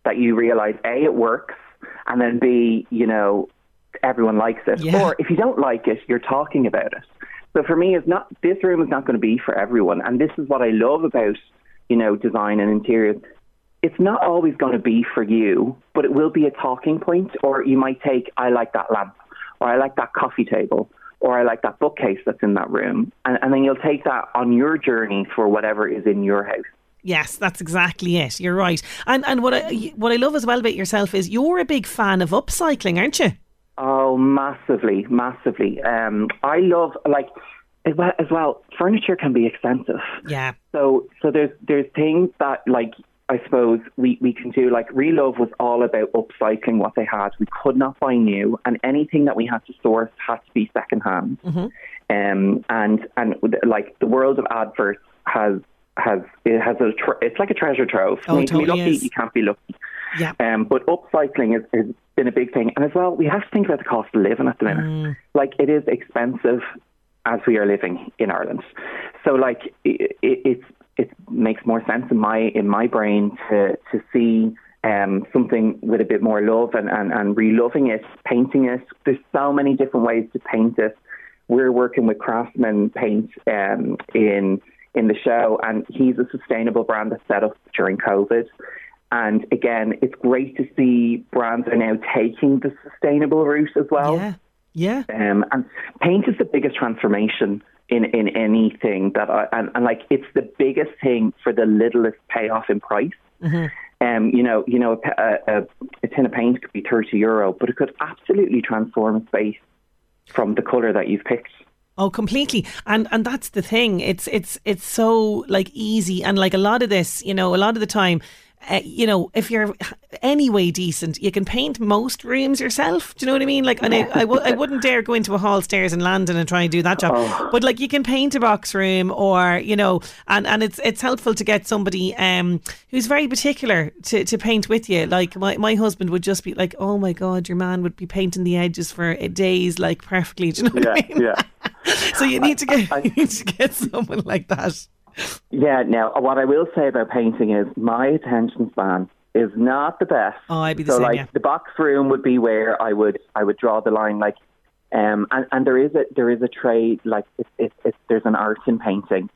that you realize a it works, and then b you know everyone likes it. Yeah. Or if you don't like it, you're talking about it. So for me, it's not this room is not going to be for everyone, and this is what I love about you know design and interiors. It's not always going to be for you, but it will be a talking point. Or you might take, I like that lamp, or I like that coffee table, or I like that bookcase that's in that room, and, and then you'll take that on your journey for whatever is in your house. Yes, that's exactly it. You're right. And and what I what I love as well about yourself is you're a big fan of upcycling, aren't you? Oh, massively, massively. Um, I love like as well, as well. Furniture can be expensive. Yeah. So so there's there's things that like I suppose we, we can do like Relove was all about upcycling what they had. We could not buy new, and anything that we had to source had to be secondhand. Um, and and like the world of adverts has has it has a tre- it's like a treasure trove. Oh, you can be totally lucky, is. you can't be lucky. Yeah. Um, but upcycling has, has been a big thing, and as well, we have to think about the cost of living at the minute. Mm. Like it is expensive as we are living in Ireland. So like it, it, it's it makes more sense in my in my brain to to see um, something with a bit more love and, and, and reloving it, painting it. There's so many different ways to paint it. We're working with Craftsman Paint um, in in the show, and he's a sustainable brand that set up during COVID. And again, it's great to see brands are now taking the sustainable route as well. Yeah. Yeah. Um, and paint is the biggest transformation in, in anything that I, and, and like it's the biggest thing for the littlest payoff in price. Um, you know, you know, a, a, a, a tin of paint could be thirty euro, but it could absolutely transform space from the color that you've picked. Oh, completely. And and that's the thing. It's it's it's so like easy and like a lot of this, you know, a lot of the time uh, you know, if you're anyway decent, you can paint most rooms yourself. Do you know what I mean? Like, and I, I, w- I wouldn't dare go into a hall stairs in London and try and do that job. Oh. But like, you can paint a box room, or you know, and, and it's it's helpful to get somebody um who's very particular to, to paint with you. Like my, my husband would just be like, oh my god, your man would be painting the edges for days, like perfectly. Do you know what I mean? yeah. *laughs* So you need to get *laughs* you need to get someone like that. Yeah, now what I will say about painting is my attention span is not the best. Oh, I'd be the so same, like yeah. the box room would be where I would I would draw the line like um and, and there is a there is a trade like it's it's it's there's an art in painting.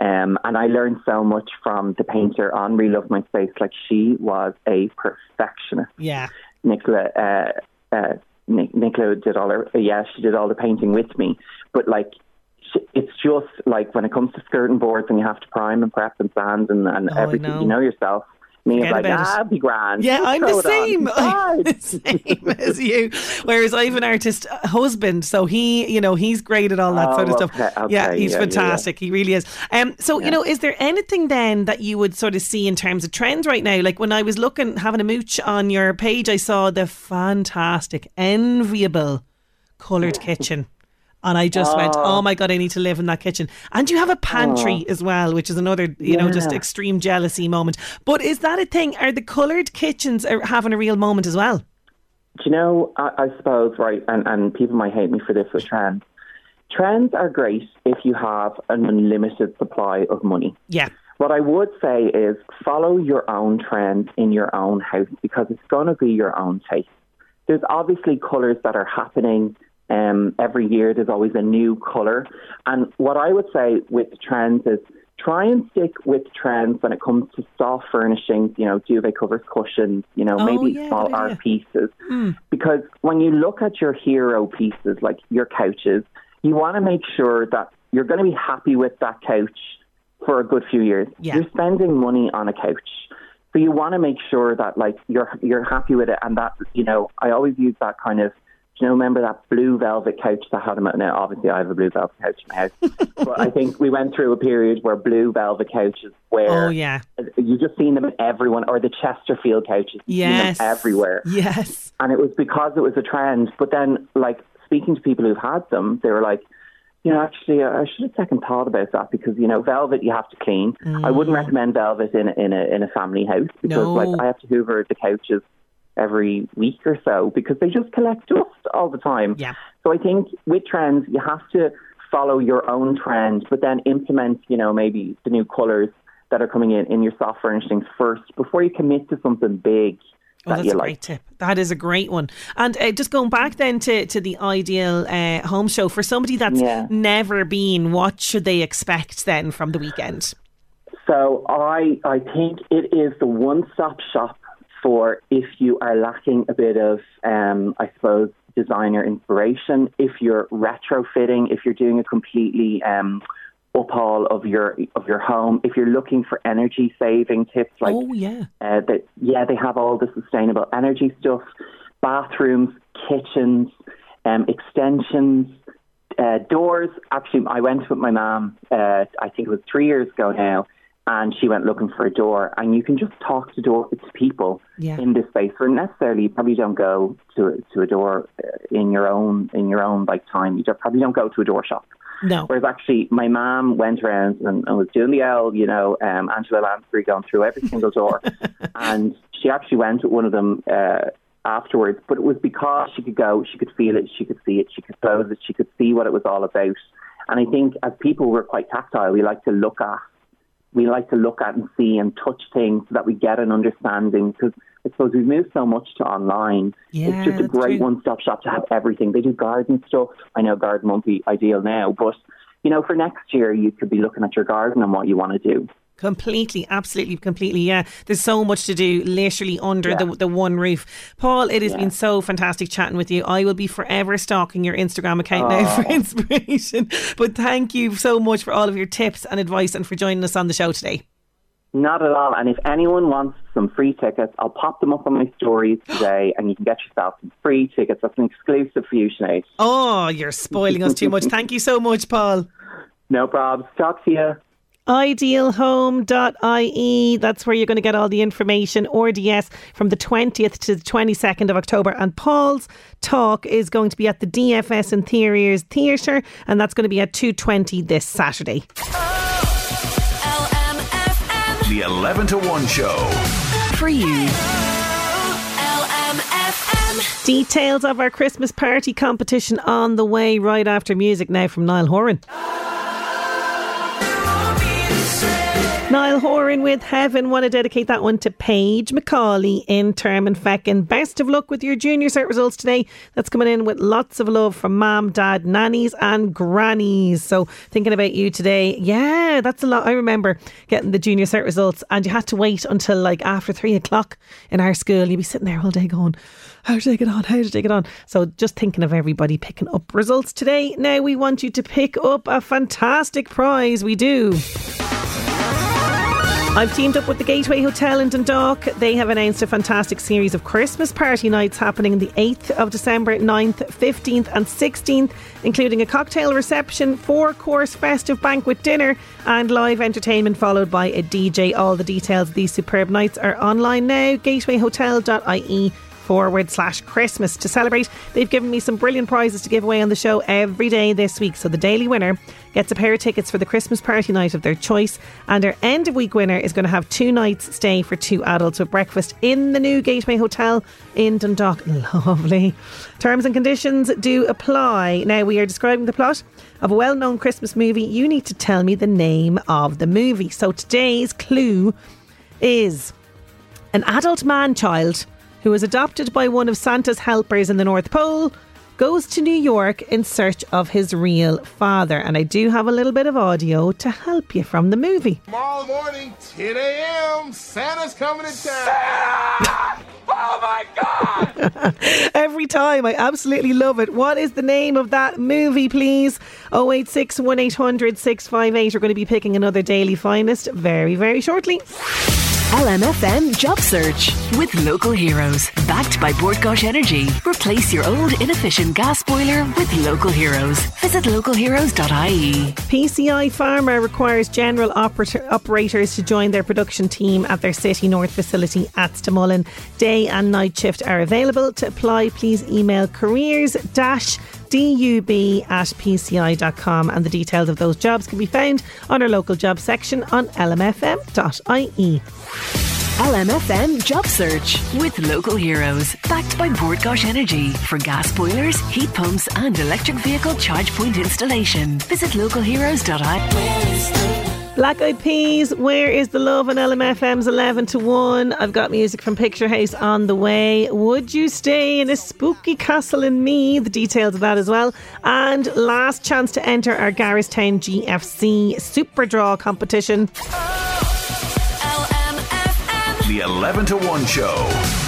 Um, and I learned so much from the painter on Relove My Space. Like she was a perfectionist. Yeah. Nicola, uh, uh, Nic- Nicola did all her, yeah, she did all the painting with me. But like, it's just like when it comes to skirting boards and you have to prime and prep and sand and, and Oh, everything, know. you know yourself. Me Forget like, ah, be grand. Yeah, I'm the same. *laughs* I'm the same as you. Whereas I have an artist uh, husband, so he, you know, he's great at all that Oh, sort of stuff. okay, okay, yeah, he's yeah, yeah, yeah. fantastic. He really is. Um, so you know, is there anything then that you would sort of see in terms of trends right now? Like when I was looking, having a mooch on your page, I saw the fantastic, enviable coloured kitchen. And I just went, Oh. oh my God, I need to live in that kitchen. And you have a pantry oh. as well, which is another, you know, just extreme jealousy moment. But is that a thing? Are the coloured kitchens are having a real moment as well? Do you know, I, I suppose, right, and, and people might hate me for this with trends. Trends are great if you have an unlimited supply of money. Yeah. What I would say is follow your own trend in your own house because it's going to be your own taste. There's obviously colours that are happening um, every year. There's always a new colour. And what I would say with trends is try and stick with trends when it comes to soft furnishings, you know, duvet covers, cushions, you know, Oh, maybe yeah, small good art pieces. Because when you look at your hero pieces, like your couches, you want to make sure that you're going to be happy with that couch for a good few years. Yeah. You're spending money on a couch. So you want to make sure that like you're you're happy with it and that you know, I always use that kind of you know, remember that blue velvet couch that had them out now obviously I have a blue velvet couch in my house. *laughs* but I think we went through a period where blue velvet couches where Oh, yeah. you just seen them in everyone or the Chesterfield couches. Yes. everywhere Yes. and it was because it was a trend. But then, like speaking to people who've had them, they were like, you know, actually, I should have second thought about that because you know, velvet you have to clean. I wouldn't mm. recommend velvet in a, in a in a family house because No. like I have to hoover the couches every week or so because they just collect dust all the time. Yeah. So I think with trends, you have to follow your own trend, but then implement, you know, maybe the new colours that are coming in in your soft furnishings first before you commit to something big Oh, that that's a like. great tip. That is a great one. And uh, just going back then to, to the ideal uh, home show for somebody that's Yeah. never been, what should they expect then from the weekend? So I I think it is the one stop shop for if you are lacking a bit of um, I suppose designer inspiration, if you're retrofitting, if you're doing a completely um, uphaul of your of your home, if you're looking for energy saving tips like oh yeah. uh, that yeah, they have all the sustainable energy stuff, bathrooms, kitchens, um, extensions, uh, doors. Actually, I went with my mum. Uh, I think it was three years ago now, and she went looking for a door. And you can just talk to door to people Yeah. in this space. Where necessarily you probably don't go to to a door uh, in your own in your own like time. You don't, probably don't go to a door shop. No. Whereas actually, my mom went around and, and was doing the L, you know, um, Angela Lansbury going through every single door. *laughs* and she actually went with one of them uh, afterwards, but it was because she could go, she could feel it, she could see it, she could close it, she could see what it was all about. And I think as people, we're quite tactile. We like to look at, we like to look at and see and touch things so that we get an understanding because I suppose we've moved so much to online. Yeah, it's just a great true. one-stop shop to have everything. They do garden stuff. I know garden won't be ideal now, but you know, for next year, you could be looking at your garden and what you want to do. Completely, absolutely, completely. Yeah, there's so much to do, literally under the the one roof. Paul, it has been so fantastic chatting with you. I will be forever stalking your Instagram account now for inspiration. *laughs* But thank you so much for all of your tips and advice, and for joining us on the show today. Not at all. And if anyone wants some free tickets, I'll pop them up on my stories *gasps* today, and you can get yourself some free tickets. That's an exclusive for you, Sinead. Oh, you're spoiling us too much. *laughs* Thank you so much, Paul. No problems. Talk to you. idealhome.ie. That's where you're going to get all the information. RDS from the 20th to the 22nd of October. And Paul's talk is going to be at the DFS Interiors Theatre, and that's going to be at 2.20 this Saturday. The 11 to 1 show. For you. Details of our Christmas party competition on the way right after music now from Niall Horan. Niall Horan with Heaven. Want to dedicate that one to Paige Macaulay in Termonfeckin. Best of luck with your junior cert results today. That's coming in with lots of love from mom, dad, nannies, and grannies. So thinking about you today. Yeah, that's a lot. I remember getting the junior cert results, and you had to wait until like after three o'clock in our school. You'd be sitting there all day going, "How did I get on? How did I get on?" So just thinking of everybody picking up results today. Now we want you to pick up a fantastic prize. We do. I've teamed up with the Gateway Hotel in Dundalk. They have announced a fantastic series of Christmas party nights happening the 8th of December, 9th, 15th, and 16th, including a cocktail reception, four course festive banquet dinner, and live entertainment followed by a DJ. All the details of these superb nights are online now. gatewayhotel.ie forward slash Christmas. To celebrate, they've given me some brilliant prizes to give away on the show every day this week. So the daily winner gets a pair of tickets for the Christmas party night of their choice, and our end of week winner is going to have two nights stay for two adults with breakfast in the new Gateway Hotel in Dundalk. *laughs* Lovely. Terms and conditions do apply. Now we are describing the plot of a well-known Christmas movie. You need to tell me the name of the movie. So today's clue is an adult man child who was adopted by one of Santa's helpers in the North Pole, goes to New York in search of his real father. And I do have a little bit of audio to help you from the movie. Tomorrow morning, 10 a.m., Santa's coming to town. Oh my God! *laughs* Every time, I absolutely love it. What is the name of that movie, please? 086 1800 658. We're going to be picking another daily finest very, very shortly. LMFM Job Search with local heroes. Backed by Gáis Energy. Replace your old inefficient gas boiler with local heroes. Visit localheroes.ie. PCI Pharma requires general operator- operators to join their production team at their City North facility at Stamullen. Day and night shift are available. To apply, please email careers dash dub at pci.com and the details of those jobs can be found on our local job section on lmfm.ie. LMFM Job Search with local heroes. Backed by Gáis Energy for gas boilers, heat pumps, and electric vehicle charge point installation. Visit localheroes.ie. Black Eyed Peas, Where is the Love on LMFM's 11 to 1. I've got music from Picture House on the way. Would you stay in a spooky castle in me? The details of that as well. And last chance to enter our Garristown GFC Super Draw competition. The 11 to 1 show.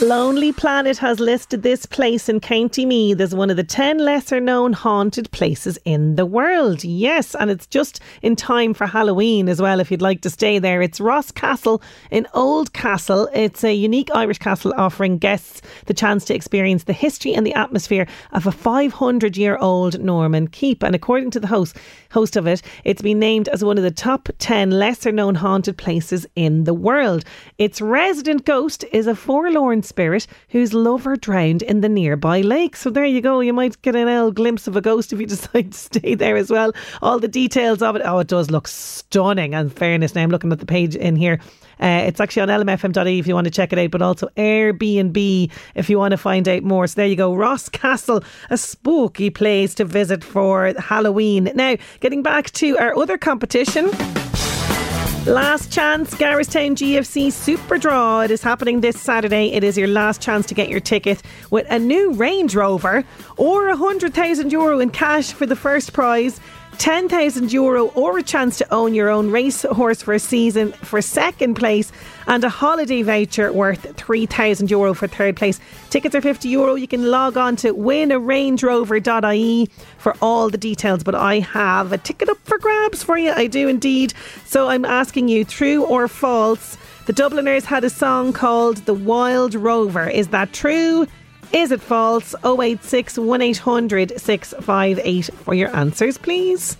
Lonely Planet has listed this place in County Meath as one of the 10 lesser known haunted places in the world. Yes, and it's just in time for Halloween as well if you'd like to stay there. It's Ross Castle in Oldcastle. It's a unique Irish castle offering guests the chance to experience the history and the atmosphere of a 500 year old Norman keep. And according to the host, host of it, it's been named as one of the top 10 lesser known haunted places in the world. Its resident ghost is a forlorn spirit whose lover drowned in the nearby lake. So there you go. You might get an old glimpse of a ghost if you *laughs* decide to stay there as well. All the details of it. Oh, it does look stunning. And fairness, now I'm looking at the page in here. Uh, it's actually on lmfm.ie if you want to check it out, but also Airbnb if you want to find out more. So there you go. Ross Castle, a spooky place to visit for Halloween. Now, getting back to our other competition. Last chance, Garristown GFC Super Draw. It is happening this Saturday. It is your last chance to get your ticket with a new Range Rover or a hundred thousand euro in cash for the first prize. 10,000 euro or a chance to own your own racehorse for a season for second place and a holiday voucher worth 3,000 euro for third place. Tickets are 50 euro. You can log on to winarangerover.ie for all the details. But I have a ticket up for grabs for you. I do indeed. So I'm asking you, true or false? The Dubliners had a song called The Wild Rover. Is that true? Is it false? 086 1800 658 for your answers, please.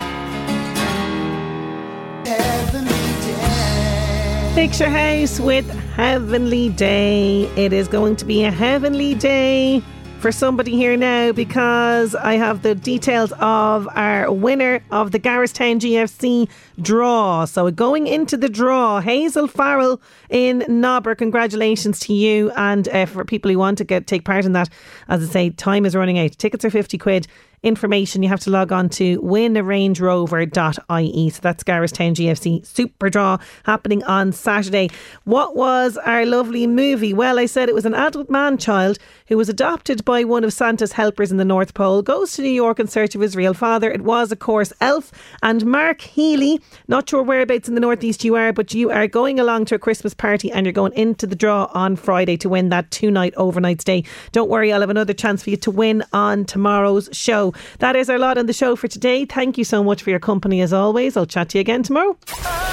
Picture House with Heavenly Day. It is going to be a heavenly day for somebody here now because I have the details of our winner of the Garristown GFC draw. So going into the draw, Hazel Farrell in Nobber. Congratulations to you and uh, for people who want to get take part in that. As I say, time is running out. Tickets are 50 quid. Information, you have to log on to winarangerover.ie. So that's Garristown GFC Super Draw happening on Saturday. What was our lovely movie? Well, I said it was an adult man child who was adopted by one of Santa's helpers in the North Pole, goes to New York in search of his real father. It was, of course, Elf and Mark Healy. Not sure whereabouts in the Northeast you are, but you are going along to a Christmas party and you're going into the draw on Friday to win that two night overnight stay. Don't worry, I'll have another chance for you to win on tomorrow's show. That is our lot on the show for today. Thank you so much for your company as always. I'll chat to you again tomorrow. Oh,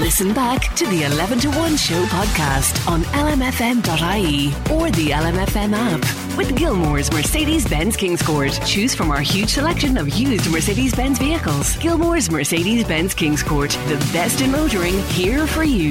Listen back to the 11 to 1 show podcast on lmfm.ie or the LMFM app. With Gilmore's Mercedes Benz Kingscourt. Choose from our huge selection of used Mercedes Benz vehicles. Gilmore's Mercedes Benz Kingscourt. The best in motoring here for you.